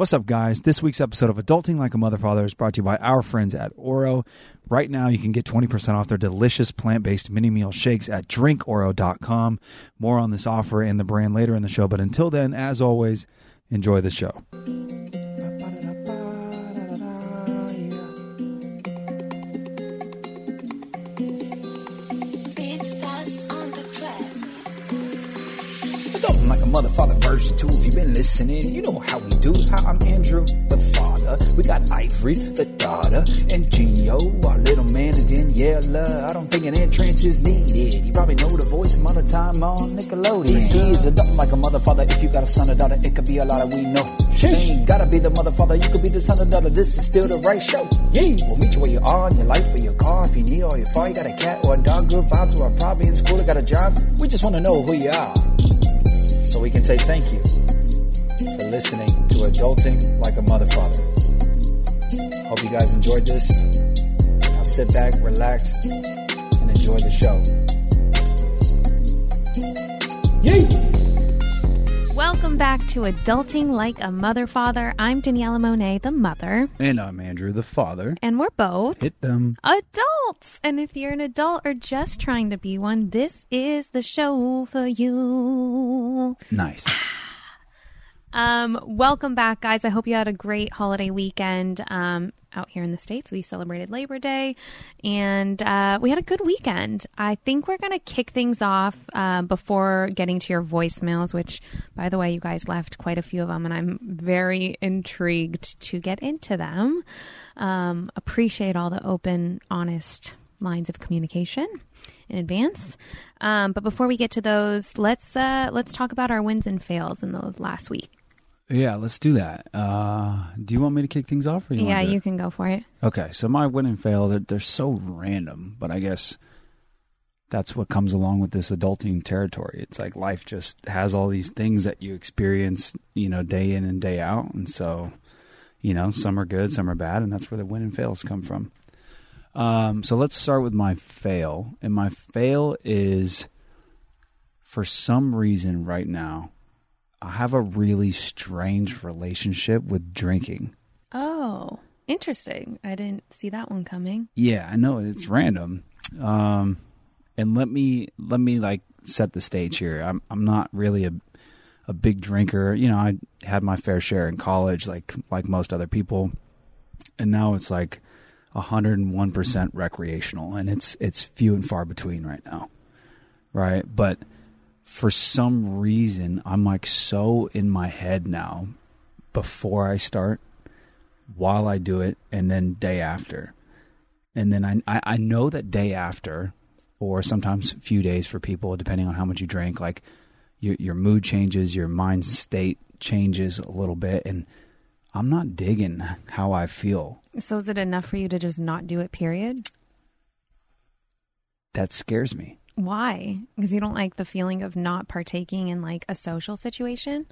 What's up, guys? This week's episode of Adulting Like a Mother Father is brought to you by our friends at Oro. Right now, you can get 20% off their delicious plant based mini meal shakes at drinkoro.com. More on this offer and the brand later in the show, but until then, as always, enjoy the show. Listening, you know how we do. How I'm Andrew, the father. We got Ivory, the daughter, and Gio, our little man, and Daniela. I don't think an entrance is needed. You probably know the voice from other time on Nickelodeon. This is adulting like a mother, father. If you got a son or daughter, it could be a lot of we know. You ain't gotta be the mother, father. You could be the son or daughter. This is still the right show. Yeah, we'll meet you where you are in your life or your car. If you need or you far, you got a cat or a dog, good vibes, or probably in school or got a job. We just want to know who you are so we can say thank you listening to Adulting Like a Mother Father. Hope you guys enjoyed this. Now sit back, relax, and enjoy the show. Yay! Welcome back to Adulting Like a Mother Father. I'm Daniela Monet, the mother, And I'm Andrew, the father. and we're both Hit them. adults. And if you're an adult or just trying to be one, this is the show for you. Nice. Um, welcome back, guys. I hope you had a great holiday weekend. Um, out here in the States, we celebrated Labor Day and uh, we had a good weekend. I think we're going to kick things off uh, before getting to your voicemails, which, by the way, you guys left quite a few of them, and I'm very intrigued to get into them. Um, appreciate all the open, honest lines of communication in advance. Um, but before we get to those, let's uh, let's talk about our wins and fails in the last week. Yeah, let's do that. Uh, do you want me to kick things off? Or you yeah, you can go for it. Okay, so my win and fail, they're, they're so random, but I guess that's what comes along with this adulting territory. It's like life just has all these things that you experience, you know, day in and day out. And so, you know, some are good, some are bad, and that's where the win and fails come from. Um, so let's start with my fail. And my fail is for some reason right now, I have a really strange relationship with drinking. Oh, interesting. I didn't see that one coming. Yeah, I know it's random. Um, and let me let me like set the stage here. I'm I'm not really a a big drinker. You know, I had my fair share in college, like like most other people, and now it's like 101 percent recreational, and it's it's few and far between right now, right? But for some reason, I'm like so in my head now before I start, while I do it, and then day after and then I, I I know that day after, or sometimes a few days for people, depending on how much you drink, like your your mood changes, your mind state changes a little bit, and I'm not digging how I feel. So is it enough for you to just not do it? Period. That scares me. Why? Because you don't like the feeling of not partaking in like a social situation,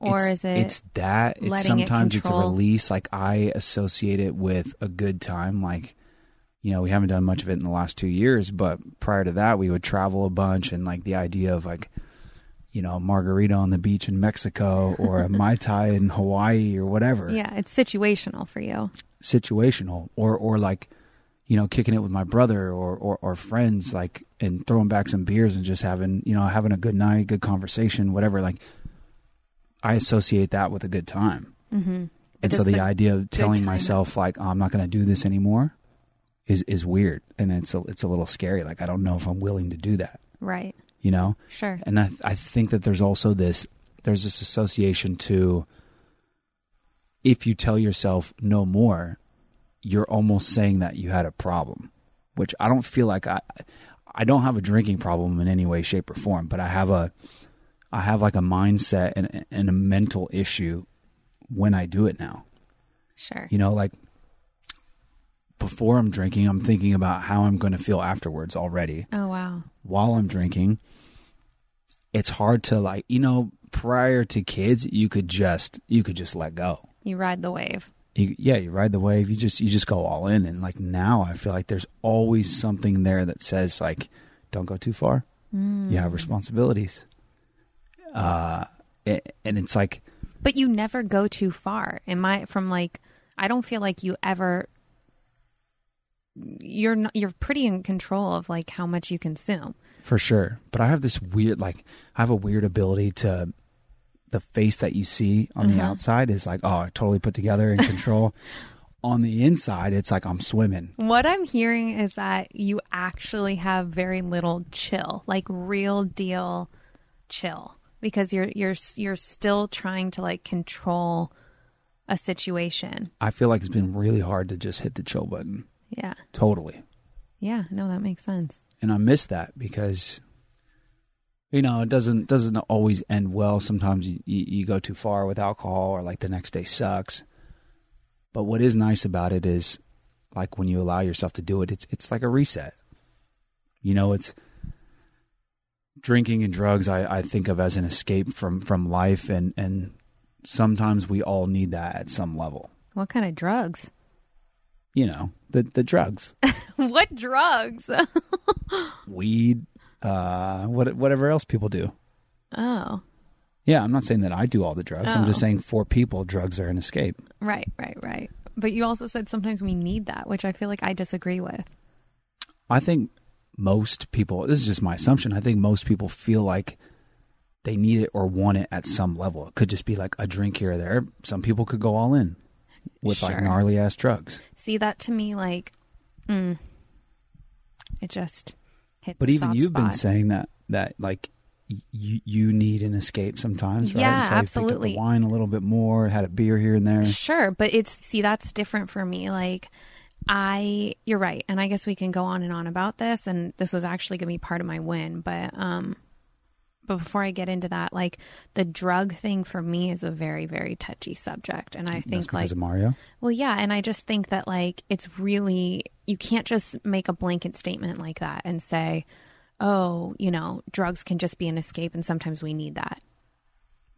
or It's- is it? It's that. It's letting it sometimes it's a release. Like I associate it with a good time. Like you know, we haven't done much of it in the last two years, but prior to that, we would travel a bunch, and like the idea of like you know, a margarita on the beach in Mexico or a Mai Tai in Hawaii or whatever. yeah, it's situational for you. Situational. Or or like, you know, kicking it with my brother or, or, or friends, like and throwing back some beers and just having, you know, having a good night, good conversation, whatever. Like I associate that with a good time. Mm-hmm. And so the, idea of telling myself like oh, I'm not going to do this anymore is is weird, and it's a it's a little scary. Like I don't know if I'm willing to do that. right, You know, sure, and I I think that there's also this there's this association to if you tell yourself no more, you're almost saying that you had a problem, which I don't feel like I I don't have a drinking problem in any way, shape, or form, but I have a I have like a mindset and, and a mental issue when I do it now. sure. You know, like before I'm drinking, I'm thinking about how I'm going to feel afterwards already. Oh wow. While I'm drinking, it's hard to like, you know, prior to kids, you could just you could just let go. You ride the wave. You, yeah, you ride the wave. You just you just go all in, and like now, I feel like there's always something there that says like, don't go too far. You have responsibilities. Uh, and it's like But you never go too far. Am I from like I don't feel like you ever you're not, you're pretty in control of like how much you consume. for sure. But I have this weird, like, I have a weird ability to. The face that you see on the Uh-huh. outside is like, oh, totally put together and control. on the inside, it's like I'm swimming. What I'm hearing is that you actually have very little chill, like real deal chill, because you're you're you're still trying to like control a situation. I feel like it's been really hard to just hit the chill button. Yeah. Totally. Yeah, no, that makes sense. and I miss that because you know it doesn't doesn't always end well. Sometimes you, you, go too far with alcohol, or like the next day sucks. But what is nice about it is, like when you allow yourself to do it, it's it's like a reset. You know, it's drinking and drugs. I, I think of as an escape from from life, and and sometimes we all need that at some level. What kind of drugs? You know, the the drugs, what drugs? weed, uh, what whatever else people do. oh, Yeah, I'm not saying that I do all the drugs. I'm just Oh. saying for people, drugs are an escape. right, right, right. But you also said sometimes we need that, which I feel like I disagree with. I think most people, this is just my assumption, I think most people feel like they need it or want it at some level. It could just be like a drink here or there. Some people could go all in with like gnarly ass drugs. See that to me like mm, it just hits But even you've been saying that, that like, you you need an escape sometimes, right? Yeah, so absolutely. wine a little bit more, had a beer here and there. Sure, but it's see that's different for me. Like I you're right. And I guess we can go on and on about this and this was actually going to be part of my win, but um but before I get into that, like the drug thing for me is a very very touchy subject and I think because like of Mario. well yeah, and I just think that like it's really you can't just make a blanket statement like that and say, "Oh, you know, drugs can just be an escape and sometimes we need that."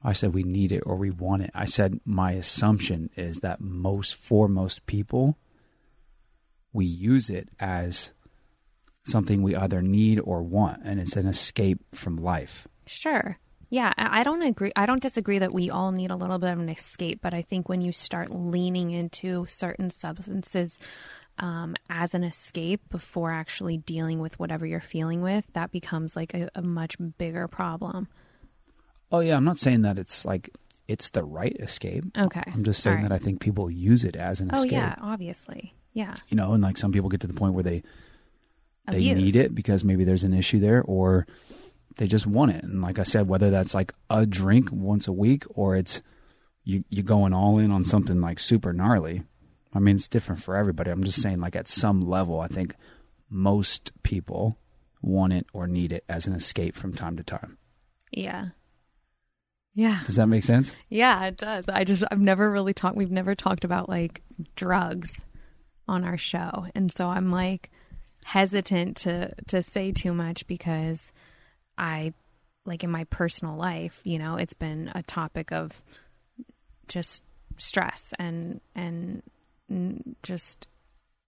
I said we need it or we want it. I said my assumption is that most for most people we use it as something we either need or want and it's an escape from life. Sure. Yeah, I don't agree. I don't disagree that we all need a little bit of an escape, but I think when you start leaning into certain substances um, as an escape before actually dealing with whatever you're feeling with, that becomes like a, a much bigger problem. Oh yeah, I'm not saying that it's like it's the right escape. Okay. I'm just saying right. that I think people use it as an Oh escape. yeah, obviously. Yeah. You know, and like some people get to the point where they they need it because maybe there's an issue there or they just want it. And like I said, whether that's like a drink once a week or it's you you going all in on something like super gnarly. I mean, it's different for everybody. I'm just saying like at some level, I think most people want it or need it as an escape from time to time. Yeah. Yeah. Does that make sense? Yeah, it does. I just I've never really talked we've never talked about like drugs on our show. And so I'm like hesitant to to say too much because I like in my personal life, you know, it's been a topic of just stress and and just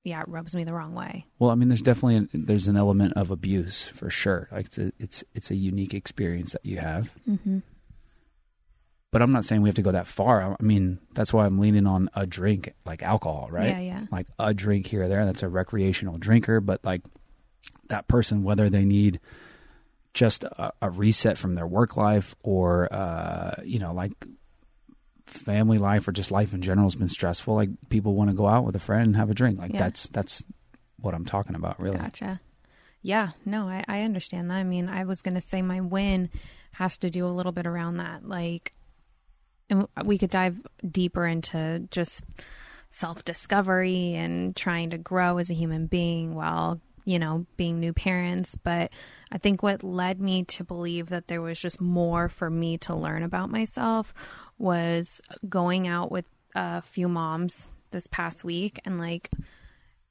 yeah, it rubs me the wrong way. Well, I mean, there's definitely an, there's an element of abuse for sure. Like it's a, it's it's a unique experience that you have. Mhm. But I'm not saying we have to go that far. I mean, that's why I'm leaning on a drink like alcohol, right? Yeah, yeah. Like a drink here or there. That's a recreational drinker, but like that person, whether they need just a, a reset from their work life or uh, you know, like family life or just life in general has been stressful. Like people want to go out with a friend and have a drink. Like Yeah. that's that's what I'm talking about, really. Gotcha. Yeah, no, I, I understand that. I mean, I was going to say my win has to do a little bit around that. Like, and we could dive deeper into just self discovery and trying to grow as a human being while, you know, being new parents. But I think what led me to believe that there was just more for me to learn about myself was going out with a few moms this past week and like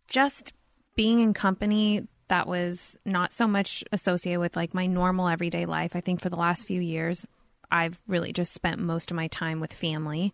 just being in company that was not so much associated with like my normal everyday life. I think for the last few years, I've really just spent most of my time with family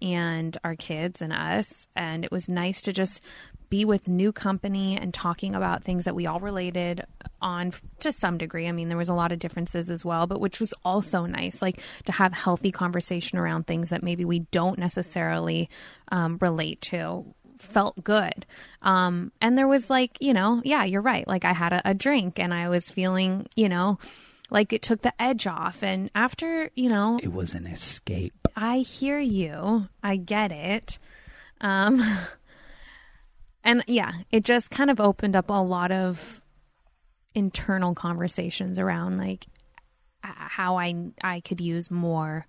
and our kids and us. And it was nice to just be with new company and talking about things that we all related on to some degree. I mean, there was a lot of differences as well, but which was also nice, like to have healthy conversation around things that maybe we don't necessarily um, relate to felt good. Um, and there was like, you know, yeah, you're right. Like I had a, a drink and I was feeling, you know, like it took the edge off. And after, you know, It was an escape. I hear you. I get it. Um and yeah, it just kind of opened up a lot of internal conversations around like how I I could use more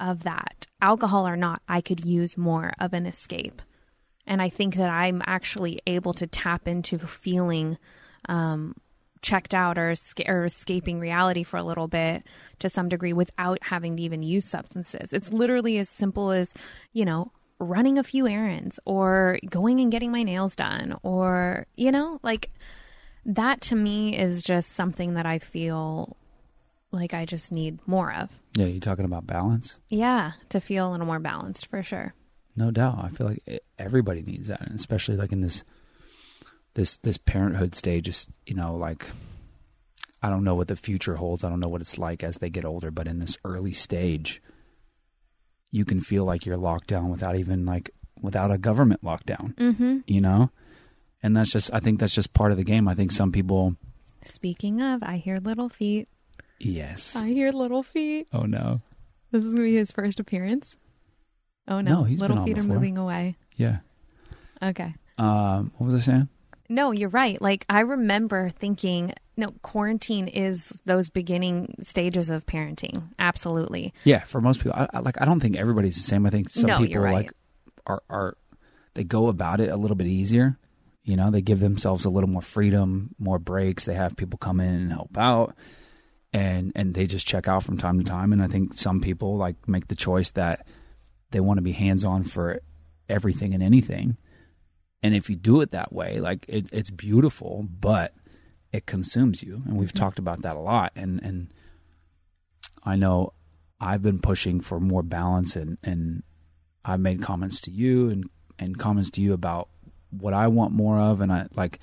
of that. Alcohol or not, I could use more of an escape. And I think that I'm actually able to tap into feeling um, checked out or, or escaping reality for a little bit to some degree without having to even use substances. It's literally as simple as, you know, running a few errands or going and getting my nails done or, you know, like that to me is just something that I feel like I just need more of. Yeah, you're talking about balance? Yeah, to feel a little more balanced for sure. No doubt. I feel like everybody needs that, and especially like in this this this parenthood stage. Is you know like I don't know what the future holds. I don't know what it's like as they get older, but in this early stage, you can feel like you're locked down without even like without a government lockdown. Mm-hmm. You know, and that's just I think that's just part of the game. I think some people. Speaking of, I hear little feet. Yes. I hear little feet. Oh no. This is gonna be his first appearance. Oh no, No, little feet are moving away. Yeah. Okay. Um. What was I saying? No, you're right. Like I remember thinking, no, quarantine is those beginning stages of parenting. Absolutely. Yeah, for most people, I, I, like I don't think everybody's the same. I think some No, people right. like are are they go about it a little bit easier. You know, they give themselves a little more freedom, more breaks. They have people come in and help out, and and they just check out from time to time. And I think some people like make the choice that they want to be hands on for everything and anything. And if you do it that way, like it, it's beautiful, but it consumes you. And we've mm-hmm. talked about that a lot. And and I know I've been pushing for more balance and, and I've made comments to you and, and comments to you about what I want more of and I like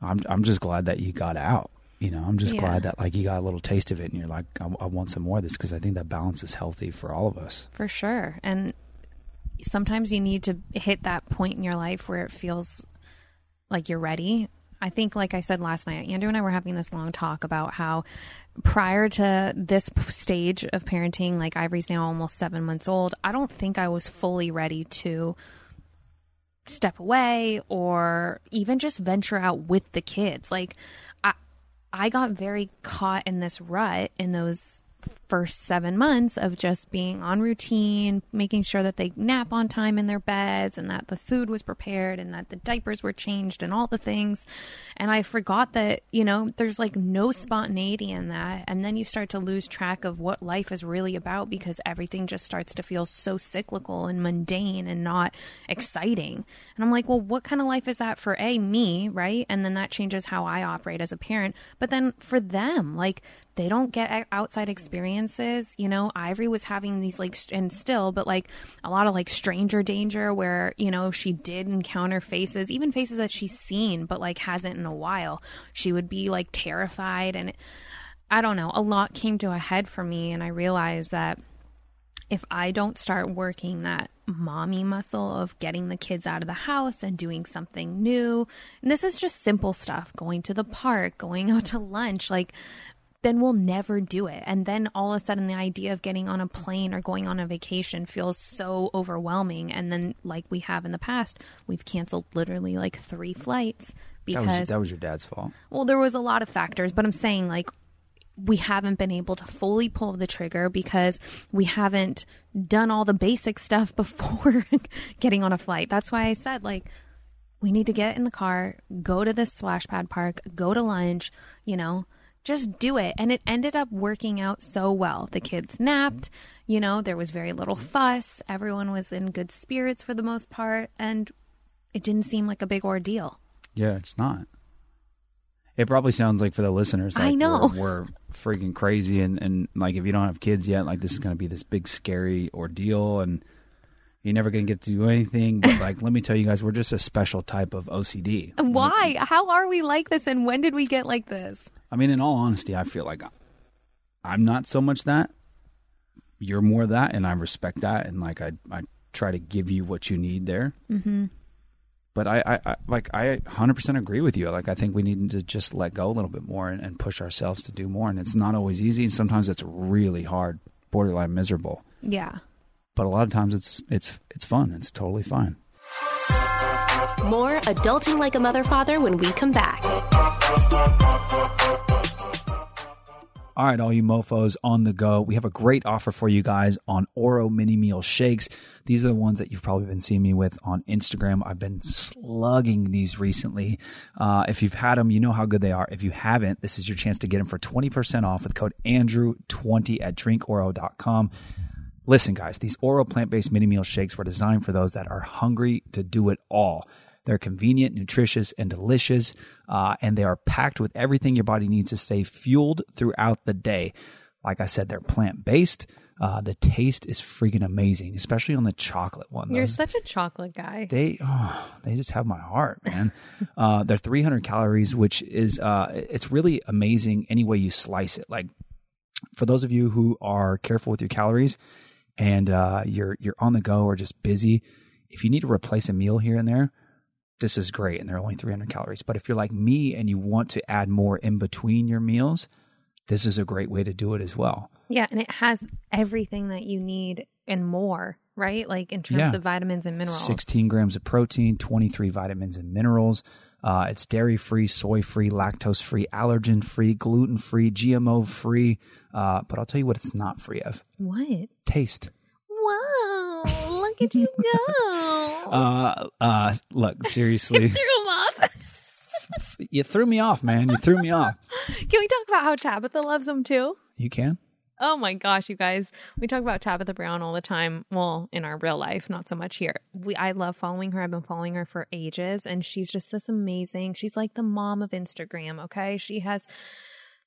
I'm I'm just glad that you got out. You know, I'm just Yeah. glad that like you got a little taste of it and you're like I, I want some more of this because I think that balance is healthy for all of us. For sure. And sometimes you need to hit that point in your life where it feels like you're ready. I think, like I said last night, Andrew and I were having this long talk about how prior to this stage of parenting, like Ivory's now almost seven months old, I don't think I was fully ready to step away or even just venture out with the kids. Like, I, I got very caught in this rut in those first seven months of just being on routine, making sure that they nap on time in their beds and that the food was prepared and that the diapers were changed and all the things. And I forgot that, you know, there's like no spontaneity in that. And then you start to lose track of what life is really about because everything just starts to feel so cyclical and mundane and not exciting. And I'm like, well, what kind of life is that for A, me, right? And then that changes how I operate as a parent. But then for them, like, they don't get outside outside You know, Ivory was having these like, and still, but like a lot of like stranger danger where, you know, she did encounter faces, even faces that she's seen, but like hasn't in a while. She would be like terrified. And I don't know, a lot came to a head for me. And I realized that if I don't start working that mommy muscle of getting the kids out of the house and doing something new, and this is just simple stuff going to the park, going out to lunch, like, then we'll never do it. And then all of a sudden, the idea of getting on a plane or going on a vacation feels so overwhelming. And then, like we have in the past, we've canceled literally like three flights because That was that was your dad's fault. well, there was a lot of factors, but I'm saying like we haven't been able to fully pull the trigger because we haven't done all the basic stuff before getting on a flight. That's why I said like we need to get in the car, go to this splash pad park, go to lunch, you know, just do it. And it ended up working out so well. The kids napped, you know, there was very little fuss. Everyone was in good spirits for the most part. And it didn't seem like a big ordeal. Yeah, it's not. It probably sounds like for the listeners, like I know. we're, we're freaking crazy, and and like if you don't have kids yet, like this is going to be this big scary ordeal, and You're never going to get to do anything. But like, let me tell you guys, we're just a special type of OCD. Why? How are we like this? And when did we get like this? I mean, in all honesty, I feel like I'm not so much that. You're more that, and I respect that, and like I, I try to give you what you need there. Mm-hmm. But I, I, I, like I 100% agree with you. Like I think we need to just let go a little bit more and, and push ourselves to do more. And it's not always easy, and sometimes it's really hard, borderline miserable. Yeah. But a lot of times it's it's it's fun. It's totally fine. More Adulting Like a Mother Father when we come back. All right, all you mofos on the go. We have a great offer for you guys on Oro mini meal shakes. These are the ones that you've probably been seeing me with on Instagram. I've been slugging these recently. Uh, if you've had them, you know how good they are. If you haven't, this is your chance to get them for 20% off with code Andrew20 at drinkoro.com. Listen, guys, these Oro plant based mini meal shakes were designed for those that are hungry to do it all. They're convenient, nutritious, and delicious, uh, and they are packed with everything your body needs to stay fueled throughout the day. Like I said, they're plant based. Uh, the taste is freaking amazing, especially on the chocolate one. You're Those- such a chocolate guy. they oh, they just have my heart, man. uh, they're 300 calories, which is uh, it's really amazing any way you slice it. Like for those of you who are careful with your calories and uh, you're you're on the go or just busy, if you need to replace a meal here and there, this is great, and they're only 300 calories. But if you're like me and you want to add more in between your meals, this is a great way to do it as well. Yeah, and it has everything that you need and more, right? Like in terms Yeah. of vitamins and minerals. 16 grams of protein, 23 vitamins and minerals. Uh, it's dairy free, soy free, lactose free, allergen free, gluten free, GMO free. Uh, but I'll tell you what it's not free of What? taste. Wow! Look at you go. Uh, uh, look, seriously, Threw 'em off. you threw me off, man. You threw me off. Can we talk about how Tabitha loves them too? You can? Oh my gosh, you guys. We talk about Tabitha Brown all the time. Well, in our real life, not so much here. We I love following her. I've been following her for ages and she's just this amazing. She's like the mom of Instagram, okay? She has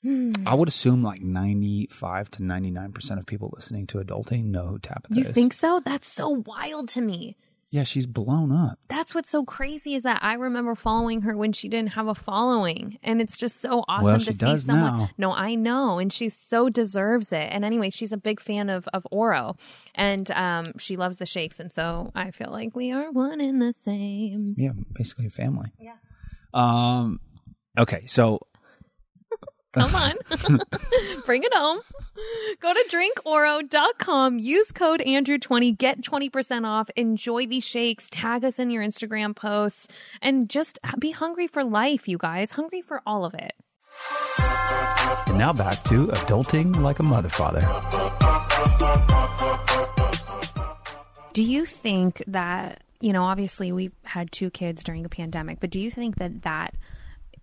hmm. I would assume like 95 to 99% of people listening to Adulting know who Tabitha You is. You think so? That's so wild to me. Yeah, she's blown up. That's what's so crazy is that I remember following her when she didn't have a following. And it's just so awesome Well, to see someone. now. No, I know. And she so deserves it. And anyway, she's a big fan of, of Oro. And um, she loves the shakes. And so I feel like we are one and the same. Yeah, basically a family. Yeah. Um, okay, so Come on. Bring it home. Go to drinkoro.com. Use code Andrew20. Get 20% off. Enjoy these shakes. Tag us in your Instagram posts. And just be hungry for life, you guys. Hungry for all of it. And now back to adulting like a mother father. Do you think that, you know, obviously we had two kids during a pandemic, but do you think that that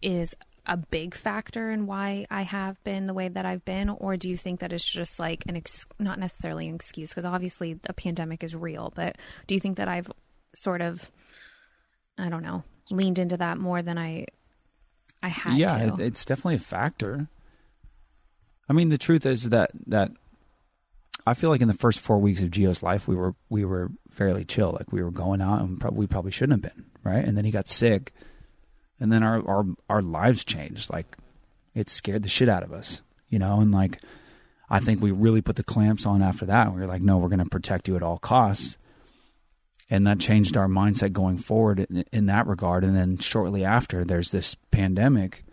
is a big factor in why I have been the way that I've been? Or do you think that it's just like an, ex- not necessarily an excuse, because obviously a pandemic is real, but do you think that I've sort of, I don't know, leaned into that more than I, I had yeah, to? it, it's definitely a factor. I mean, the truth is that that I feel like in the first four weeks of Gio's life, we were we were fairly chill. Like we were going out, and prob- we probably shouldn't have been, right? And then he got sick, and then our our our lives changed. Like it scared the shit out of us, you know. And like I think we really put the clamps on after that. We were like, no, we're going to protect you at all costs. And that changed our mindset going forward in, in that regard. And then shortly after, there's this pandemic,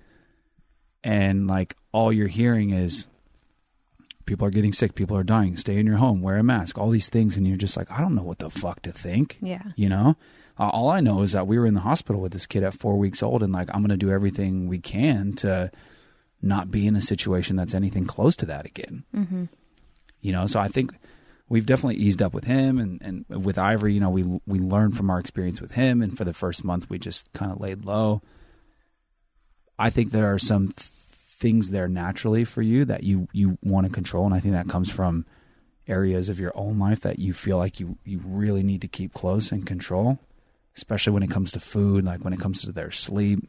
and like all you're hearing is people are getting sick, people are dying, stay in your home, wear a mask, all these things, and you're just like, I don't know what the fuck to think. Yeah. You know, uh, all I know is that we were in the hospital with this kid at four weeks old, and like I'm going to do everything we can to not be in a situation that's anything close to that again. Mm-hmm. You know, so I think we've definitely eased up with him, and and with Ivory, you know, we we learned from our experience with him, and for the first month, we just kind of laid low. I think there are some th- things there naturally for you that you you want to control, and I think that comes from areas of your own life that you feel like you you really need to keep close and control, especially when it comes to food, like when it comes to their sleep,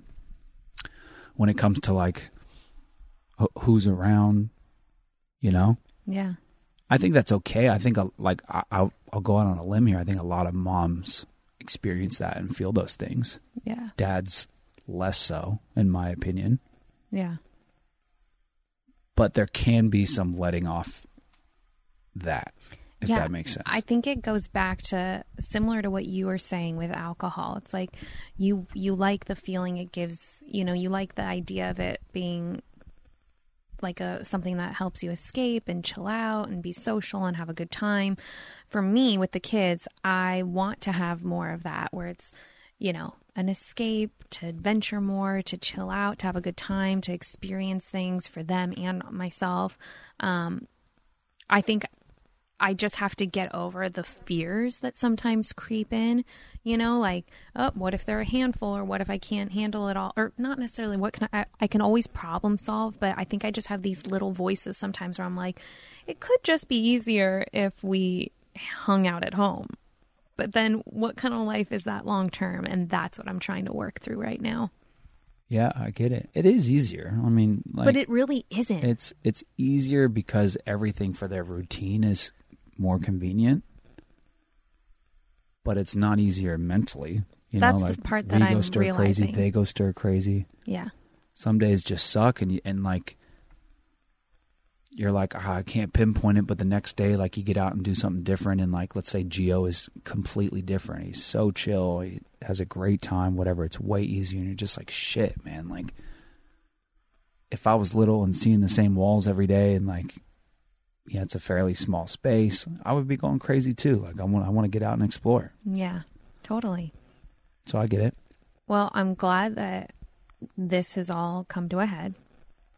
when it comes to like wh- who's around, you know. yeah. I think that's okay. I think like I, I'll, I'll go out on a limb here. I think a lot of moms experience that and feel those things. Yeah. Dads less so, in my opinion. Yeah. But there can be some letting off that, if yeah, that makes sense. I think it goes back to similar to what you were saying with alcohol. It's like you you like the feeling it gives, you know, you like the idea of it being like a something that helps you escape and chill out and be social and have a good time. For me with the kids, I want to have more of that where it's, you know, an escape, to adventure more, to chill out, to have a good time, to experience things for them and myself. Um, I think I just have to get over the fears that sometimes creep in, you know, like, oh, what if they're a handful or what if I can't handle it all? Or not necessarily what can I, I can always problem solve, but I think I just have these little voices sometimes where I'm like, it could just be easier if we hung out at home. But then what kind of life is that long term? And that's what I'm trying to work through right now. yeah, I get it. It is easier. I mean, like, but it really isn't. it's it's easier because everything for their routine is more convenient. But it's not easier mentally. You That's know, the like part we that go I'm stir crazy, they go stir crazy. yeah. some days just suck and you, and like you're like ah, I can't pinpoint it but the next day like you get out and do something different and like let's say Gio is completely different he's so chill he has a great time whatever it's way easier and you're just like shit man like if I was little and seeing the same walls every day and like yeah it's a fairly small space I would be going crazy too like I want I want to get out and explore Yeah. Totally. so I get it Well, I'm glad that this has all come to a head.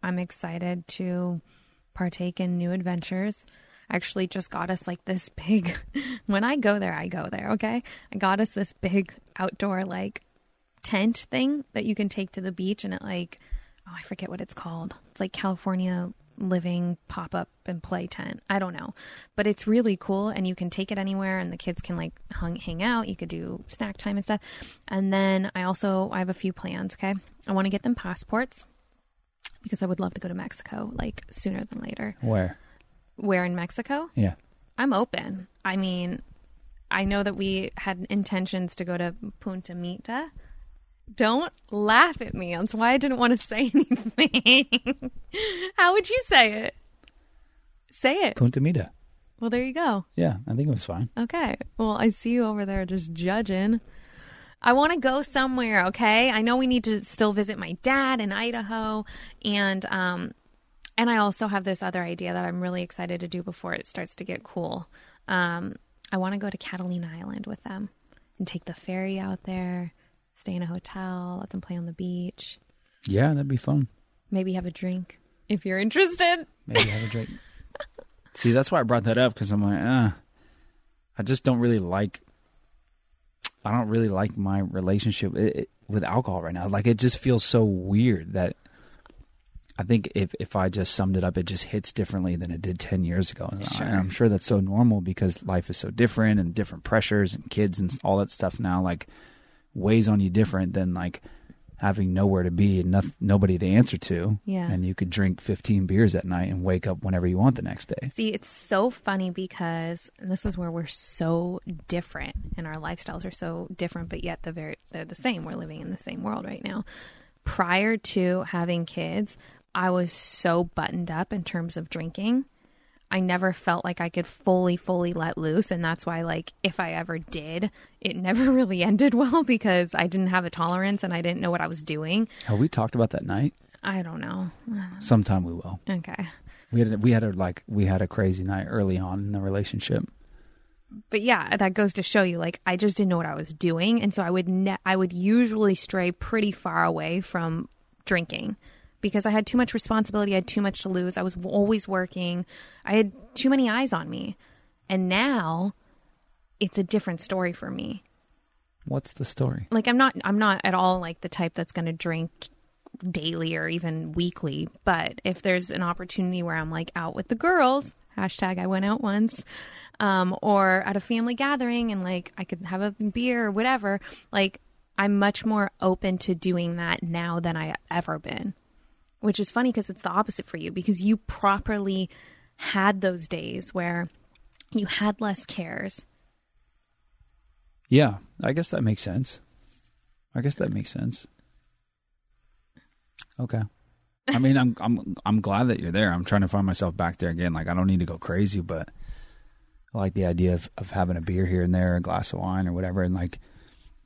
I'm excited to partake in new adventures. I actually just got us like this big when I go there, I go there, okay? I got us this big outdoor like tent thing that you can take to the beach and it like oh, I forget what it's called. It's like California living pop up and play tent. I don't know. But it's really cool and you can take it anywhere and the kids can like hung, hang out. You could do snack time and stuff. And then I also I have a few plans, okay? I want to get them passports because I would love to go to Mexico like sooner than later. where Where in Mexico? yeah I'm open. I mean, I know that we had intentions to go to Punta Mita. Don't laugh at me. That's why I didn't want to say anything. How would you say it? Say it. Punta Mita Well, there you go. yeah I think it was fine Okay. Well, I see you over there just judging. I want to go somewhere, okay? I know we need to still visit my dad in Idaho and um and I also have this other idea that I'm really excited to do before it starts to get cool. Um I want to go to Catalina Island with them and take the ferry out there, stay in a hotel, let them play on the beach, yeah that'd be fun maybe have a drink if you're interested. Maybe have a drink. See, that's why I brought that up because I'm like, uh, I just don't really like. I don't really like my relationship it, it, with alcohol right now. Like, it just feels so weird that. I think if if I just summed it up, it just hits differently than it did ten years ago. And Sure. I'm sure that's so normal because life is so different and different pressures and kids and all that stuff now like weighs on you different than like having nowhere to be and no, nobody to answer to. Yeah. And you could drink 15 beers at night and wake up whenever you want the next day. See, it's so funny because and this is where we're so different and our lifestyles are so different, but yet the very they're the same. We're living in the same world right now. Prior to having kids, I was so buttoned up in terms of drinking. I never felt like I could fully, fully let loose. And that's why, like, if I ever did, it never really ended well because I didn't have a tolerance and I didn't know what I was doing. Have we talked about that night? I don't know. Sometime we will. Okay. We had a, we had a like we had a crazy night early on in the relationship. but yeah, that goes to show you like I just didn't know what I was doing, and so I would ne- I would usually stray pretty far away from drinking because I had too much responsibility, I had too much to lose. I was always working. I had too many eyes on me. And now it's a different story for me. What's the story? Like I'm not I'm not at all like the type that's going to drink daily or even weekly, but if there's an opportunity where I'm like out with the girls, hashtag I went out once, um, or at a family gathering and like I could have a beer or whatever, like I'm much more open to doing that now than I ever been. Which is funny because it's the opposite for you because you properly had those days where you had less cares. Yeah, I guess that makes sense. I guess that makes sense. Okay. I mean, I'm I'm I'm glad that you're there. I'm trying to find myself back there again. Like I don't need to go crazy, but I like the idea of of having a beer here and there, a glass of wine or whatever, and like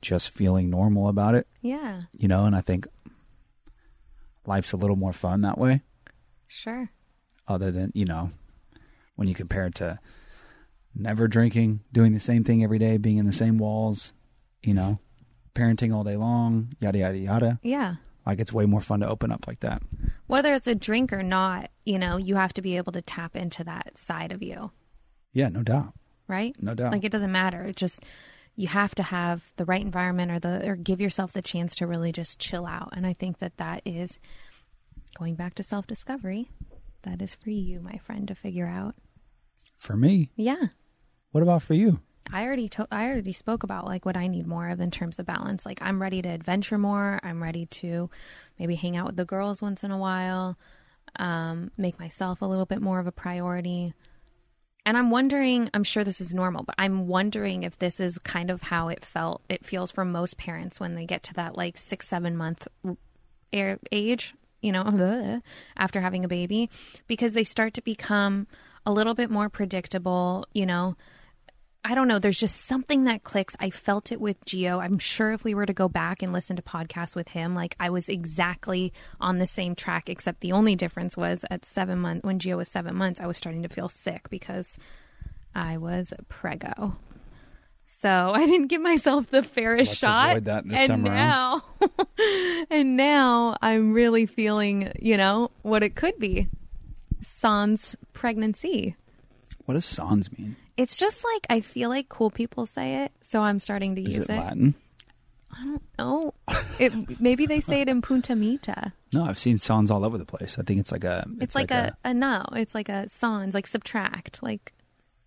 just feeling normal about it, Yeah, you know. And I think life's a little more fun that way. sure. other than you know when you compare it to never drinking doing the same thing every day being in the same walls you know parenting all day long yada yada yada Yeah. like it's way more fun to open up like that Whether it's a drink or not, you know, you have to be able to tap into that side of you, yeah no doubt right? no doubt Like it doesn't matter. It just you have to have the right environment or the or give yourself the chance to really just chill out. And I think that that is going back to self discovery. That is for you, my friend, to figure out. for me Yeah. what about for you I already to- I already spoke about like what I need more of in terms of balance. Like I'm ready to adventure more. I'm ready to maybe hang out with the girls once in a while. Um, make myself a little bit more of a priority. And I'm wondering, I'm sure this is normal, but I'm wondering if this is kind of how it felt, it feels for most parents when they get to that like six, seven month age, you know, after having a baby, because they start to become a little bit more predictable, you know. I don't know. There's just something that clicks. I felt it with Gio. I'm sure if we were to go back and listen to podcasts with him, like I was exactly on the same track, except the only difference was at seven months, when Gio was seven months, I was starting to feel sick because I was prego. So I didn't give myself the fairest Let's shot. avoid that this and now, and now I'm really feeling, you know, what it could be. Sans pregnancy. what does sans mean It's just like I feel like cool people say it, so I'm starting to is use it it. latin Oh, it maybe they say it in Punta Mita. no i've seen sans all over the place i think it's like a It's, like, a, a no. It's like a sans, like subtract, like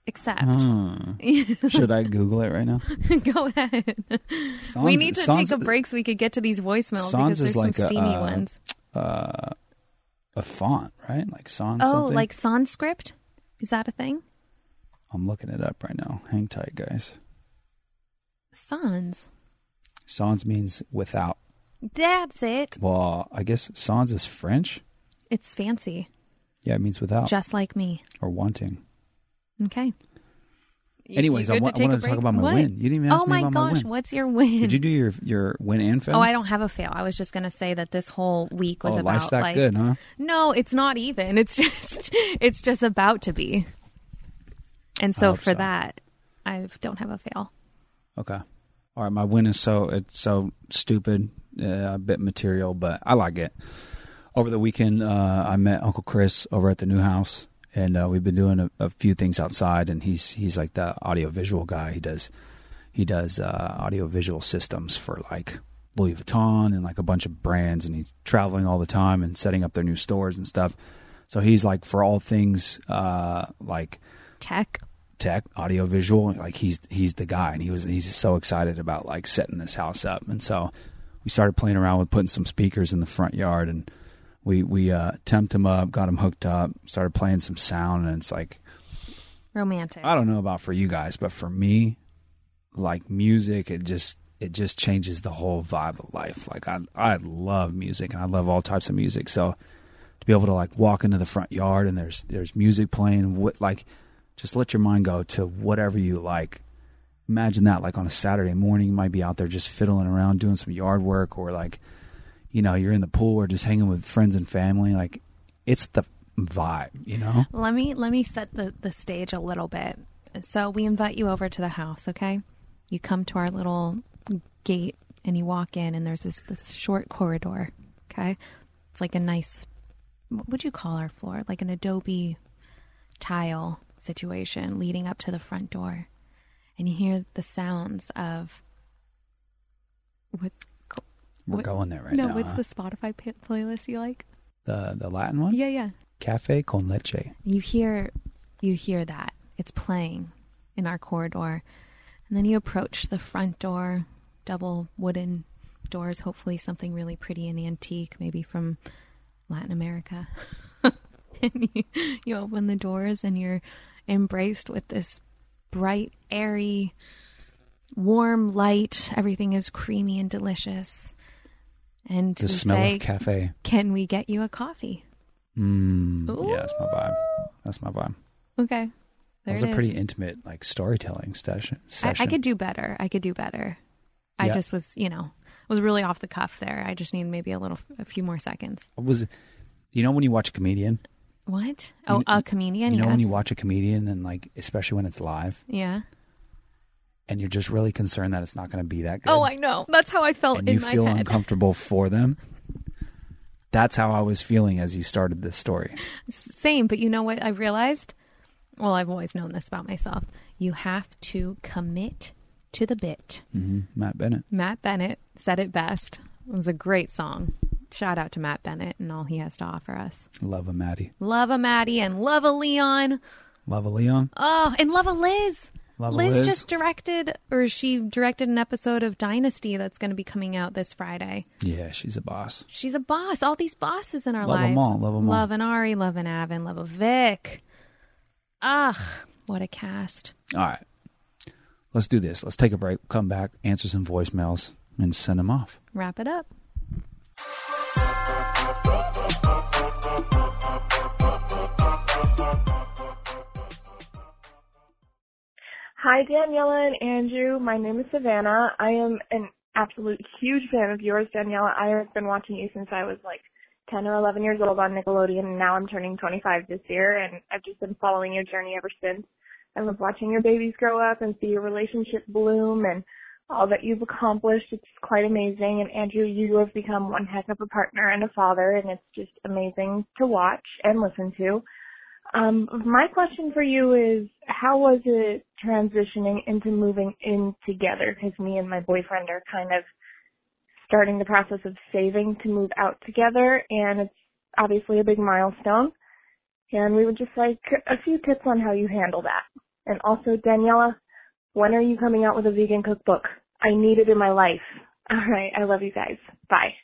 accept. Hmm. should i google it right now Go ahead. sans, we need to sans- take a break so we could get to these voicemails Sans because is there's like some a, steamy uh, ones. uh a font right like sans Oh, something? like Sanskrit? Is that a thing? I'm looking it up right now hang tight guys Sans. sans means without That's it. Well, I guess sans is French. It's fancy, Yeah, it means without just like me. or wanting. Okay. You- Anyways, you I good wa- to I wanted to talk about my What? win. You didn't even ask oh me my about gosh, my win. what's your win? Did you do your your win and fail? Oh, I don't have a fail. I was just going to say that this whole week was oh, about life's that like good, huh? No, it's not even. It's just it's just about to be. And so for so. that, I don't have a fail. Okay. All right, my win is so it's so stupid, uh, a bit material, but I like it. Over the weekend, uh, I met Uncle Chris over at the new house, and uh, we've been doing a, a few things outside. And he's he's like the audio visual guy. He does he does uh, audio visual systems for like Louis Vuitton and like a bunch of brands, and he's traveling all the time and setting up their new stores and stuff. So he's like for all things uh, like Tech. Tech, audio visual, like he's he's the guy and he was he's so excited about like setting this house up. And so we started playing around with putting some speakers in the front yard and we we uh temped him up, got him hooked up, started playing some sound and it's like Romantic. I don't know about for you guys, but for me, like music, it just it just changes the whole vibe of life. Like I I love music and I love all types of music. So to be able to like walk into the front yard and there's there's music playing, what like just let your mind go to whatever you like. Imagine that like on a Saturday morning, you might be out there just fiddling around doing some yard work or like you know, you're in the pool or just hanging with friends and family. Like it's the vibe, you know? Let me let me set the the stage a little bit. So we invite you over to the house, okay? You come to our little gate and you walk in and there's this this short corridor, okay? It's like a nice what would you call our floor? Like an adobe tile situation leading up to the front door. And you hear the sounds of what We're What- going there right no, now. what's huh? the Spotify p- playlist you like? the the Latin one? Yeah, yeah. Cafe con leche. you hear you hear that it's playing in our corridor and then you approach the front door double wooden doors hopefully something really pretty and antique maybe from latin america and you, you open the doors and you're embraced with this bright, airy, warm light. Everything is creamy and delicious. And The smell say, of cafe. "Can we get you a coffee?" Mm, Ooh. yeah, that's my vibe. That's my vibe. Okay, there that was a pretty intimate like storytelling session. I, session. I could do better. I could do better. I just was, you know, was really off the cuff there. I just need maybe a little, a few more seconds. was. You know when you watch a comedian, What? Oh, a comedian. you know when you watch a comedian and like especially when it's live, Yeah. and you're just really concerned that it's not going to be that good. Oh, I know. That's how I felt and in you my feel head. uncomfortable for them. That's how I was feeling as you started this story. Same, but you know what I realized? Well, I've always known this about myself. You have to commit to the bit. hmm Matt Bennett. Matt Bennett said it best. It was a great song. Shout out to Matt Bennett and all he has to offer us. Love a Maddie. Love a Maddie and love a Leon. Love a Leon. Oh, and love a Liz. Love a Liz, Liz. just directed, or she directed an episode of Dynasty that's going to be coming out this Friday. Yeah, she's a boss. She's a boss. All these bosses in our Love lives. Love them all, love 'em all. Love an Ari, love an Avan, love a Vic. Ugh, what a cast. All right. Let's do this. Let's take a break, come back, answer some voicemails, and send them off. Wrap it up. Hi, Daniella and Andrew. My name is Savannah. I am an absolute huge fan of yours, Daniella. I have been watching you since I was like 10 or 11 years old on Nickelodeon, and now I'm turning 25 this year, and I've just been following your journey ever since. I love watching your babies grow up and see your relationship bloom and all that you've accomplished. It's quite amazing. And Andrew, you have become one heck of a partner and a father, and it's just amazing to watch and listen to. Um, my question for you is, how was it transitioning into moving in together? Because me and my boyfriend are kind of starting the process of saving to move out together, and it's obviously a big milestone. And we would just like a few tips on how you handle that. And also, Daniella, when are you coming out with a vegan cookbook? I need it in my life. All right, I love you guys. Bye.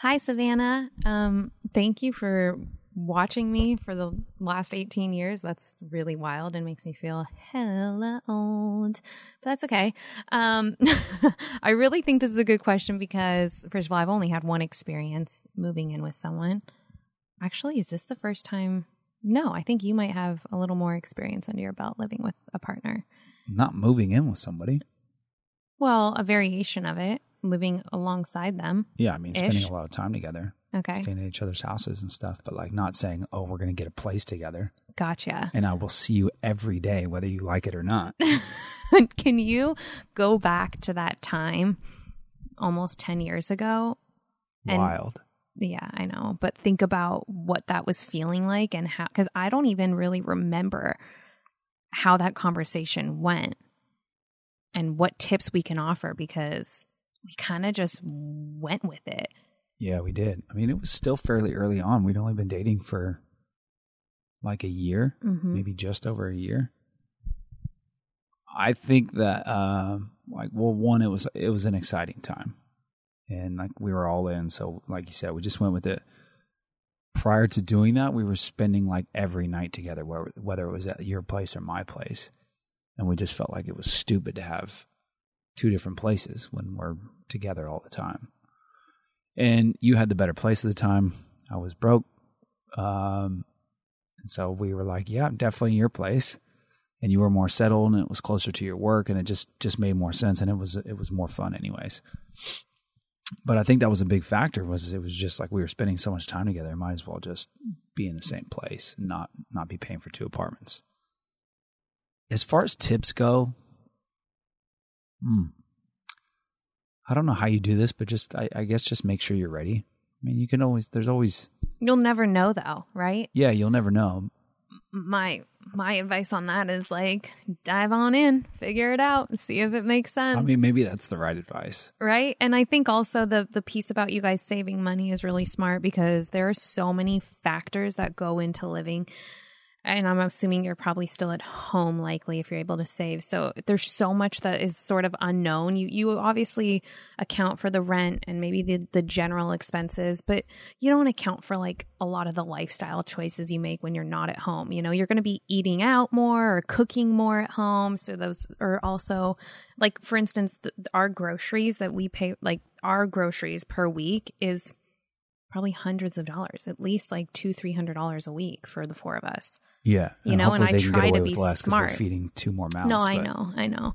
Hi, Savannah. Um, thank you for watching me for the last 18 years. That's really wild and makes me feel hella old. But that's okay. Um, I really think this is a good question because, first of all, I've only had one experience moving in with someone. Actually, is this the first time? No, I think you might have a little more experience under your belt living with a partner. Not moving in with somebody. Well, a variation of it, living alongside them. Yeah, I mean, spending a lot of time together, Okay. staying at each other's houses and stuff, but like not saying, oh, we're going to get a place together Gotcha. and I will see you every day, whether you like it or not. Can you go back to that time almost 10 years ago? Wild. Yeah, I know. But think about what that was feeling like and how, because I don't even really remember how that conversation went and what tips we can offer because we kind of just went with it. Yeah, we did. I mean, it was still fairly early on. We'd only been dating for like a year, Mm-hmm. maybe just over a year. I think that, um, like, well, one, it was it was an exciting time, and like we were all in. So, like you said, we just went with it. Prior to doing that, we were spending like every night together, whether it was at your place or my place, and we just felt like it was stupid to have two different places when we're together all the time and you had the better place at the time. I was broke, um, and so we were like, "Yeah, definitely your place." And you were more settled, and it was closer to your work, and it just just made more sense, and it was it was more fun, anyways. But I think that was a big factor. Was it was just like we were spending so much time together, might as well just be in the same place, and not not be paying for two apartments. As far as tips go, hmm, I don't know how you do this, but just I, I guess just make sure you're ready. I mean, you can always there's always You'll never know though, right? yeah, you'll never know. My my advice on that is like dive on in, figure it out, and see if it makes sense. I mean, maybe that's the right advice. right and i think also the the piece about you guys saving money is really smart because there are so many factors that go into living and I'm assuming you're probably still at home likely if you're able to save. So there's so much that is sort of unknown. You you obviously account for the rent and maybe the the general expenses, but you don't account for like a lot of the lifestyle choices you make when you're not at home. You know, you're going to be eating out more or cooking more at home, so those are also like for instance, th- our groceries that we pay like our groceries per week is probably hundreds of dollars, at least like two, three hundred dollars a week for the four of us. Yeah, You know, and I try to be smart. We're feeding two more mouths. no, I but- know, I know.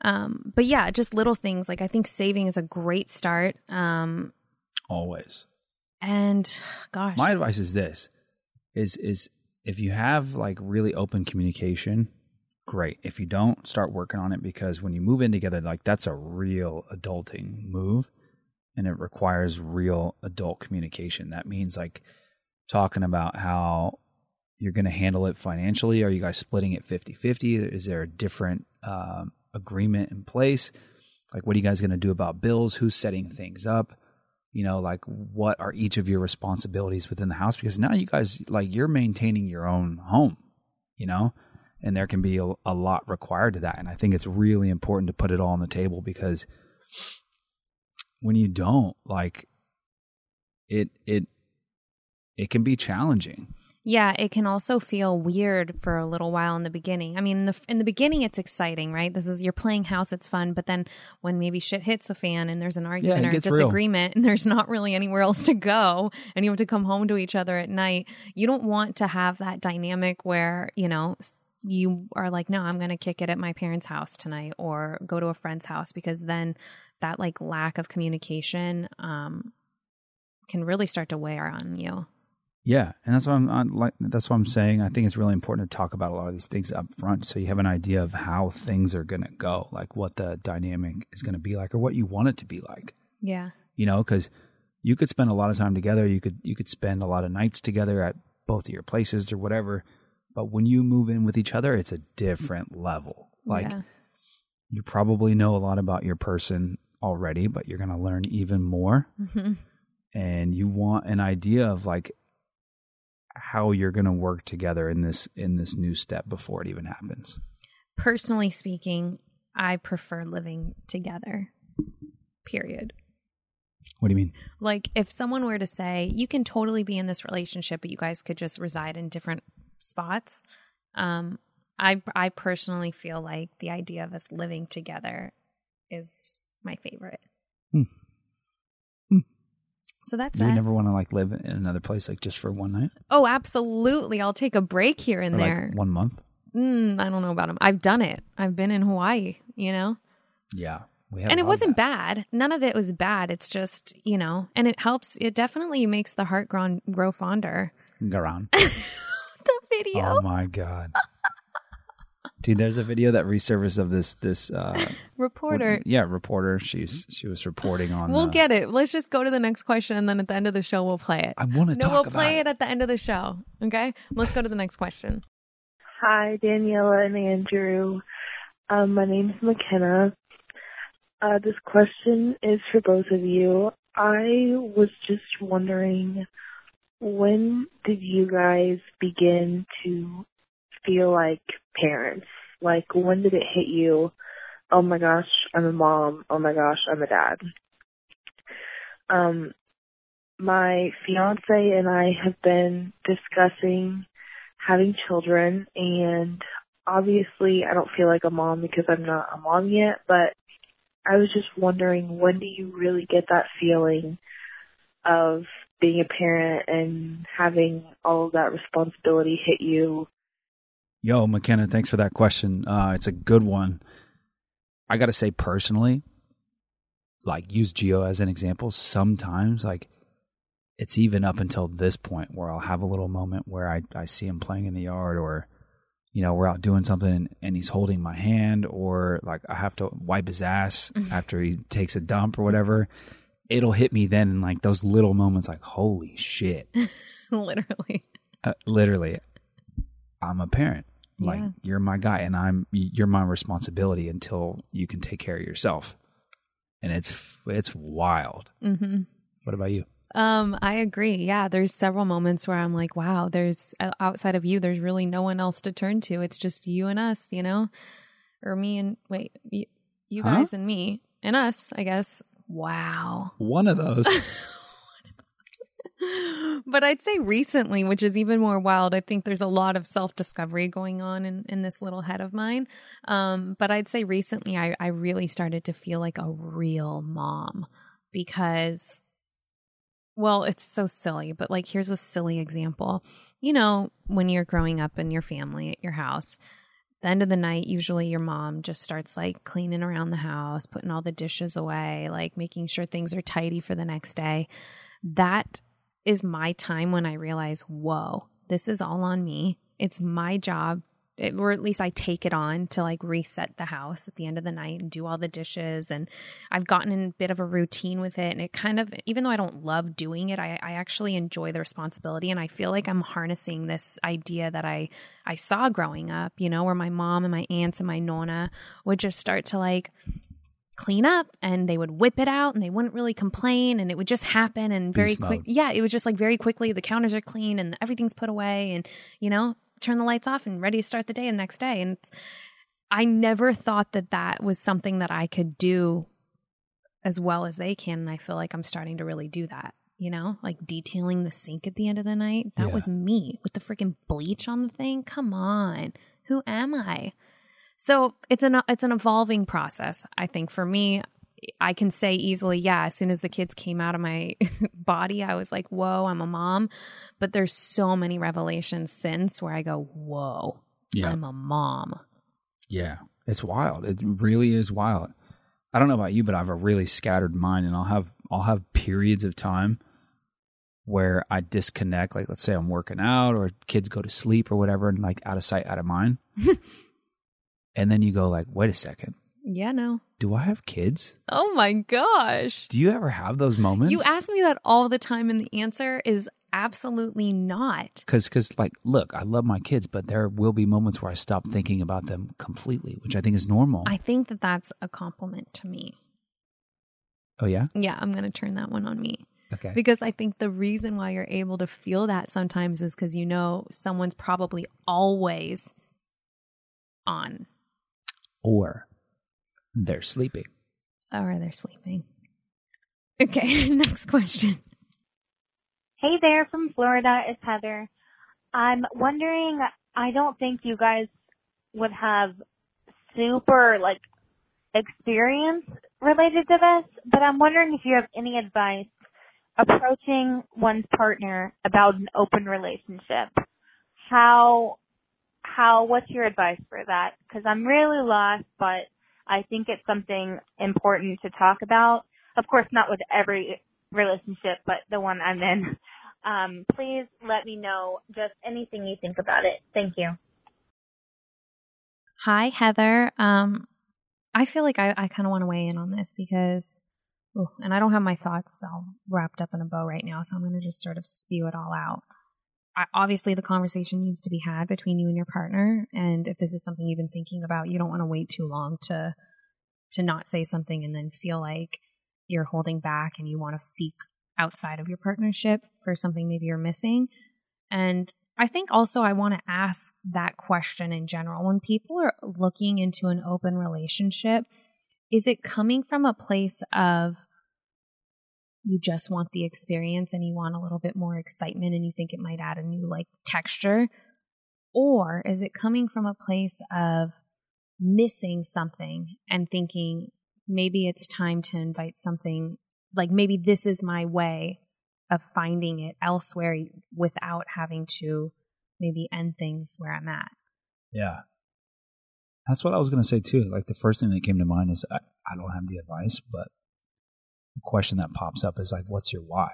Um, but yeah, just little things. Like I think saving is a great start. Um, always. and gosh, My advice is this: is is if you have like really open communication, great. If you don't, start working on it because when you move in together, like that's a real adulting move, and it requires real adult communication. That means like talking about how you're going to handle it financially. Are you guys splitting it 50-50? Is there a different um, agreement in place? Like, what are you guys going to do about bills? Who's setting things up? you know like what are each of your responsibilities within the house because now you guys like you're maintaining your own home you know and there can be a, a lot required to that and i think it's really important to put it all on the table because when you don't like it it it can be challenging Yeah, it can also feel weird for a little while in the beginning. I mean, in the in the beginning, it's exciting, right? This is you're playing house, it's fun. But then when maybe shit hits the fan and there's an argument it or a gets real. disagreement, and there's not really anywhere else to go, and you have to come home to each other at night, you don't want to have that dynamic where you know you are like, no, I'm going to kick it at my parents' house tonight, or go to a friend's house, because then that like lack of communication um, can really start to wear on you. Yeah, and that's what I'm, I'm like. That's what I'm saying. I think it's really important to talk about a lot of these things up front, so you have an idea of how things are going to go, like what the dynamic is going to be like, or what you want it to be like. Yeah. You know, because you could spend a lot of time together. You could you could spend a lot of nights together at both of your places or whatever. But when you move in with each other, it's a different level. Like yeah. you probably know a lot about your person already, but you're going to learn even more Mhm. and you want an idea of like how you're going to work together in this in this new step before it even happens. personally speaking, I prefer living together. Period. What do you mean? Like if someone were to say, you can totally be in this relationship, but you guys could just reside in different spots. Um, I I personally feel like the idea of us living together is my favorite. Hmm. Hmm. So that's You that. never want to like live in another place like just for one night oh, absolutely. I'll take a break here and or there. like one month. mm, I don't know about them. I've done it. I've been in Hawaii, you know? Yeah, we have and it wasn't bad. None of it was bad. It's just, you know, and it helps. It definitely makes the heart grow, grow fonder. Go around. The video. oh my god, dude! There's a video that resurfaced of this this uh, Reporter. yeah reporter. She's she was reporting on. We'll uh, get it. Let's just go to the next question and then at the end of the show we'll play it. I want to no, talk we'll about play it. it at the end of the show. Okay? Let's go to the next question. Hi, Daniella and Andrew. Um, my name's McKenna. Uh, this question is for both of you. I was just wondering, when did you guys begin to feel like parents? Like, when did it hit you? Oh my gosh, I'm a mom. Oh my gosh, I'm a dad. Um, my fiance and I have been discussing having children and obviously I don't feel like a mom because I'm not a mom yet, but I was just wondering when do you really get that feeling of being a parent and having all of that responsibility hit you? Yo, McKenna, thanks for that question. Uh, it's a good one. I got to say, personally, like use Gio as an example. Sometimes, like, it's even up until this point where I'll have a little moment where I, I see him playing in the yard or, you know, we're out doing something and, and he's holding my hand or like I have to wipe his ass after he takes a dump or whatever. It'll hit me then in like those little moments, like, holy shit. Literally. Uh, literally i'm a parent like Yeah. you're my guy and i'm you're my responsibility until you can take care of yourself and it's it's wild hmm what about you Um, I agree. Yeah, there's several moments where I'm like, wow, there's uh, outside of you, there's really no one else to turn to. It's just you and us, you know, or me and wait, you, you Huh? guys and me and us, I guess. Wow. One of those. but I'd say recently, which is even more wild, I think there's a lot of self discovery going on in, in this little head of mine. Um, but I'd say recently, I, I really started to feel like a real mom because, well, it's so silly, but like, here's a silly example. You know, when you're growing up in your family at your house, the end of the night, usually your mom just starts like cleaning around the house, putting all the dishes away, like making sure things are tidy for the next day. That is my time when I realize, whoa, this is all on me. It's my job, it- or at least I take it on to like reset the house at the end of the night and do all the dishes. And I've gotten in a bit of a routine with it. And it kind of, even though I don't love doing it, I, I actually enjoy the responsibility. And I feel like I'm harnessing this idea that I, I saw growing up, you know, where my mom and my aunts and my nonna would just start to like clean up and they would whip it out and they wouldn't really complain and it would just happen and very Beast quick mode. yeah it was just like very quickly the counters are clean and everything's put away and you know turn the lights off and ready to start the day the next day. And i never thought that that was something that i could do as well as they can. And i feel like i'm starting to really do that you know like detailing the sink at the end of the night. That Yeah. was me with the freaking bleach on the thing. Come on. Who am i so it's an it's an evolving process. I think for me, I can say easily, yeah. As soon as the kids came out of my body, I was like, "Whoa, I'm a mom." But there's so many revelations since where I go, "Whoa, Yeah. I'm a mom." Yeah, it's wild. It really is wild. I don't know about you, but I have a really scattered mind, and I'll have I'll have periods of time where I disconnect. Like, let's say I'm working out, or kids go to sleep, or whatever, and like out of sight, out of mind. and then you go like, wait a second, Yeah, no. do I have kids? Oh my gosh. Do you ever have those moments? You ask me that all the time, and the answer is absolutely not. because because like look, I love my kids, but there will be moments where I stop thinking about them completely, which I think is normal. I think that that's a compliment to me. oh yeah, Yeah, I'm going to turn that one on me. okay. Because I think the reason why you're able to feel that sometimes is because you know someone's probably always on or they're sleeping. or they're sleeping. Okay, next question. Hey there from Florida, it's Heather. I'm wondering, I don't think you guys would have super like experience related to this, but I'm wondering if you have any advice approaching one's partner about an open relationship. How, how, what's your advice for that? Cause I'm really lost, but I think it's something important to talk about. Of course, not with every relationship, but the one I'm in. Um, please let me know just anything you think about it. Thank you. Hi, Heather. Um, I feel like I, I kind of want to weigh in on this because, ooh, and I don't have my thoughts all wrapped up in a bow right now, so I'm going to just sort of spew it all out. Obviously, the conversation needs to be had between you and your partner, and if this is something you've been thinking about, you don't want to wait too long to to not say something and then feel like you're holding back and you want to seek outside of your partnership for something maybe you're missing. And I think also I want to ask that question in general. When people are looking into an open relationship, is it coming from a place of you just want the experience and you want a little bit more excitement and you think it might add a new like texture? Or is it coming from a place of missing something and thinking maybe it's time to invite something like maybe this is my way of finding it elsewhere without having to maybe end things where I'm at. Yeah. That's what I was going to say too. Like the first thing that came to mind is I, I don't have the advice, but question that pops up is like, what's your why?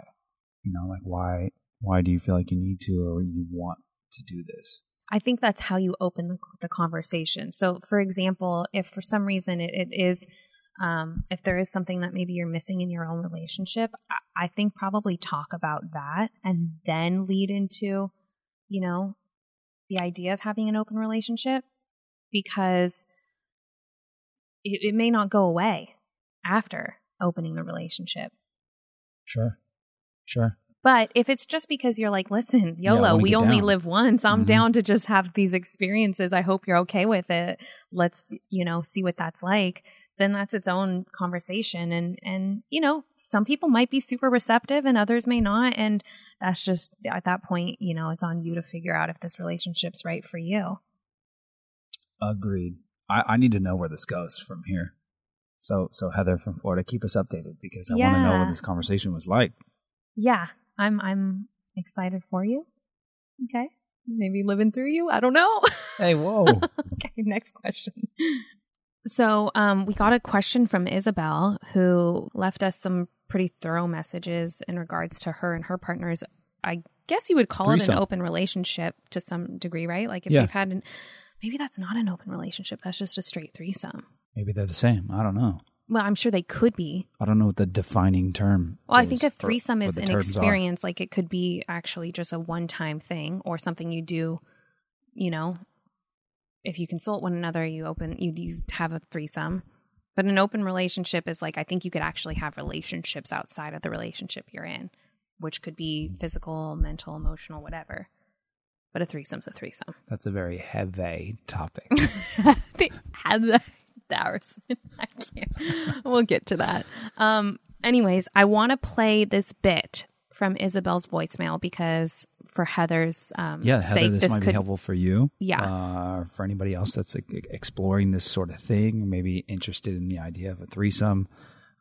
You know, like why, why do you feel like you need to or you want to do this? I think that's how you open the, the conversation. So, for example, if for some reason it, it is, um, if there is something that maybe you're missing in your own relationship, I, I think probably talk about that and then lead into, you know, the idea of having an open relationship because it, it may not go away after opening the relationship. Sure. Sure. But if it's just because you're like, listen, YOLO, wanna we only down. live once. I'm Mhm. down to just have these experiences. I hope you're okay with it. Let's, you know, see what that's like. Then that's its own conversation. And, and, you know, some people might be super receptive and others may not. And that's just at that point, you know, it's on you to figure out if this relationship's right for you. Agreed. I, I need to know where this goes from here. So, so Heather from Florida, keep us updated because I want to know what this conversation was like. Yeah, I'm, I'm excited for you. Okay. Maybe living through you. I don't know. Hey, whoa. okay, next question. So, um, we got a question from Isabel who left us some pretty thorough messages in regards to her and her partner's. I guess you would call it an open relationship to some degree, right? Like if Yeah. they've had an, maybe that's not an open relationship. That's just a straight threesome. Maybe they're the same. I don't know. Well, I'm sure they could be. I don't know what the defining term. Well, I think a threesome is an terms are. experience. Like it could be actually just a one time thing or something you do, you know, if you consult one another, you open, you, you have a threesome. But an open relationship is like, I think you could actually have relationships outside of the relationship you're in, which could be mm. physical, mental, emotional, whatever. But a threesome's a threesome. That's a very heavy topic. they embarrassment. I can't. We'll get to that. Um. Anyways, I want to play this bit from Isabel's voicemail because for Heather's um, yeah, Heather, sake, this, this might be helpful for you. Yeah. Uh, for anybody else that's exploring this sort of thing, maybe interested in the idea of a threesome.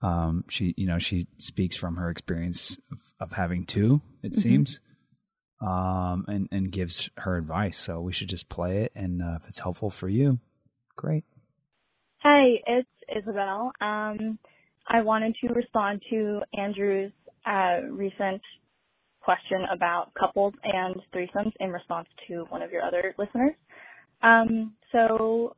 Um, she, you know, she speaks from her experience of, of having two. It Mm-hmm. seems, um, and and gives her advice. So we should just play it, and uh, if it's helpful for you, great. Hi, it's Isabel. Um, I wanted to respond to Andrew's uh, recent question about couples and threesomes in response to one of your other listeners. Um, so,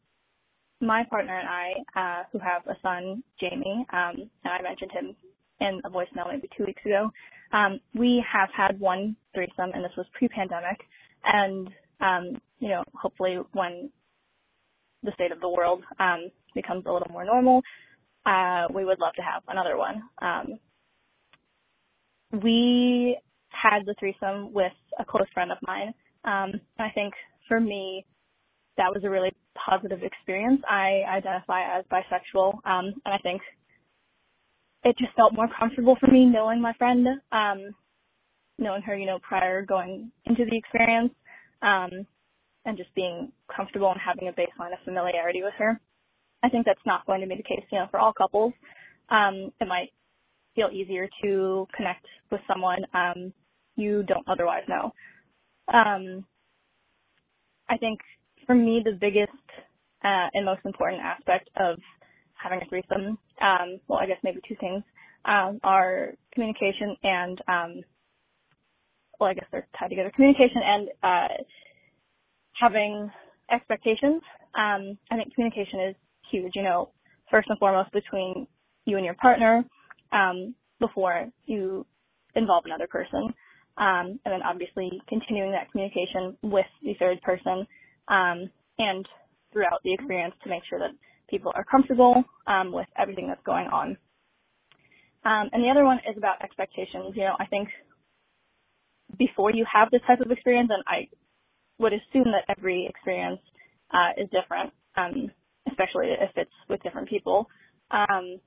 my partner and I, uh, who have a son, Jamie, um, and I mentioned him in a voicemail maybe two weeks ago, um, we have had one threesome, and this was pre-pandemic. And um, you know, hopefully, when the state of the world um, becomes a little more normal, uh, we would love to have another one. Um, we had the threesome with a close friend of mine. Um, I think for me, that was a really positive experience. I identify as bisexual, um, and I think it just felt more comfortable for me knowing my friend, um, knowing her, you know, prior going into the experience, um, and just being comfortable and having a baseline of familiarity with her. I think that's not going to be the case, you know, for all couples. Um, it might feel easier to connect with someone um, you don't otherwise know. Um, I think for me, the biggest uh, and most important aspect of having a threesome, um, well, I guess maybe two things, um, are communication and, um, well, I guess they're tied together, communication and uh, having expectations. Um, I think communication is huge, you know, first and foremost between you and your partner um, before you involve another person. Um, and then obviously continuing that communication with the third person um, and throughout the experience to make sure that people are comfortable um, with everything that's going on. Um, and the other one is about expectations. You know, I think before you have this type of experience, and I would assume that every experience uh, is different, um, especially if it's with different people. Um,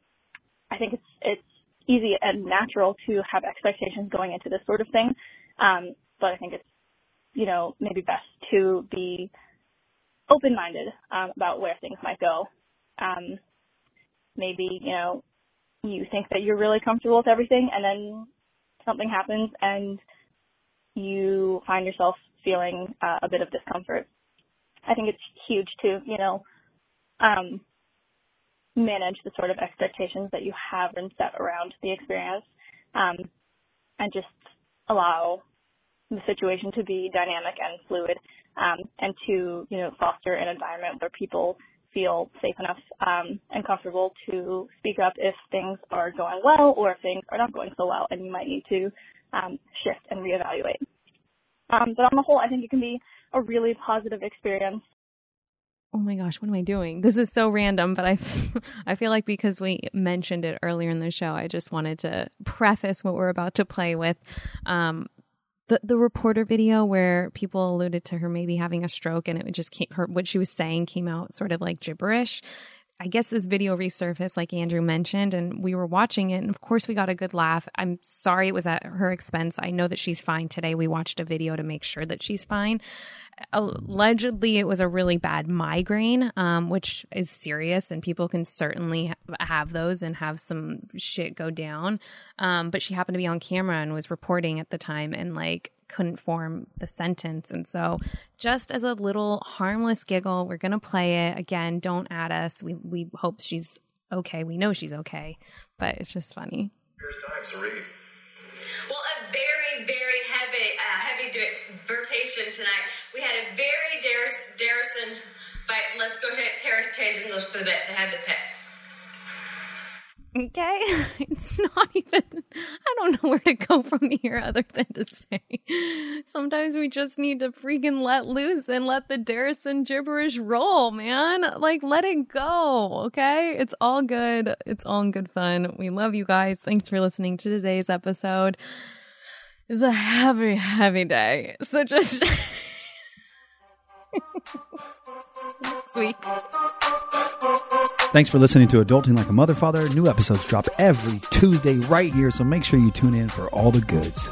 I think it's it's easy and natural to have expectations going into this sort of thing, um, but I think it's you know maybe best to be open-minded um, about where things might go. Um, maybe you know you think that you're really comfortable with everything, and then something happens and you find yourself feeling uh, a bit of discomfort. I think it's huge to, you know, um, manage the sort of expectations that you have and set around the experience, um, and just allow the situation to be dynamic and fluid, um, and to, you know, foster an environment where people feel safe enough um, and comfortable to speak up if things are going well or if things are not going so well, and you might need to um, shift and reevaluate. Um, but on the whole, I think it can be a really positive experience. oh my gosh, what am I doing? This is so random, but I, I feel like because we mentioned it earlier in the show, I just wanted to preface what we're about to play with. Um, the the reporter video where people alluded to her maybe having a stroke and it just came her what she was saying came out sort of like gibberish. I guess this video resurfaced, like Andrew mentioned, and we were watching it. And of course, we got a good laugh. I'm sorry it was at her expense. I know that she's fine today. We watched a video to make sure that she's fine. Allegedly, it was a really bad migraine, um, which is serious, and people can certainly have those and have some shit go down. Um, but she happened to be on camera and was reporting at the time, and like couldn't form the sentence. And so, just as a little harmless giggle, we're going to play it. Again, don't add us. We, we hope she's okay. We know she's okay, but it's just funny. Here's time, Serene. Well, a very, very heavy, uh, heavy du- rotation tonight. We had a very Darris, Darrison, but let's go ahead, Terrace Chase English for the bit, the head to pit. Okay. It's not even, I don't know where to go from here other than to say sometimes we just need to freaking let loose and let the Darrison gibberish roll, man. Like, let it go. Okay. It's all good. It's all good fun. We love you guys. Thanks for listening to today's episode. It's a heavy, heavy day. So just. Sweet. Thanks for listening to Adulting Like a Mother Father. New episodes drop every Tuesday right here, so make sure you tune in for all the goods.